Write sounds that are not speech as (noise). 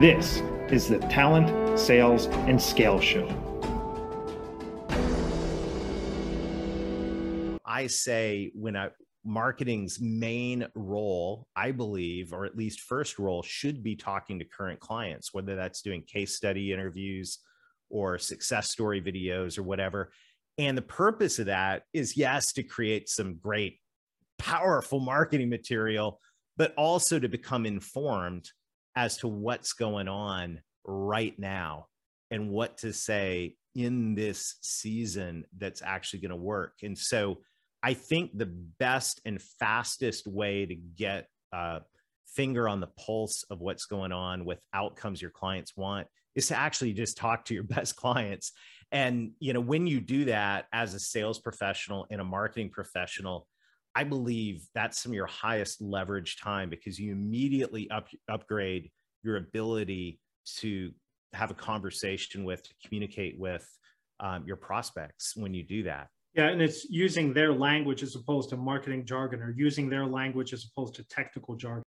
This is the Talent, Sales, and Scale Show. I say when I marketing's main role, I believe, or at least first role, should be talking to current clients, whether that's doing case study interviews or success story videos or whatever. And the purpose of that is, yes, to create some great, powerful marketing material, but also to become informed as to what's going on right now and what to say in this season that's actually going to work. And so I think the best and fastest way to get a finger on the pulse of what's going on with outcomes your clients want is to actually just talk to your (laughs) best clients. And you know, when you do that as a sales professional and a marketing professional, I believe that's some of your highest leverage time because you immediately up, upgrade your ability to have a conversation with, to communicate with um, your prospects when you do that. Yeah, and it's using their language as opposed to marketing jargon or using their language as opposed to technical jargon.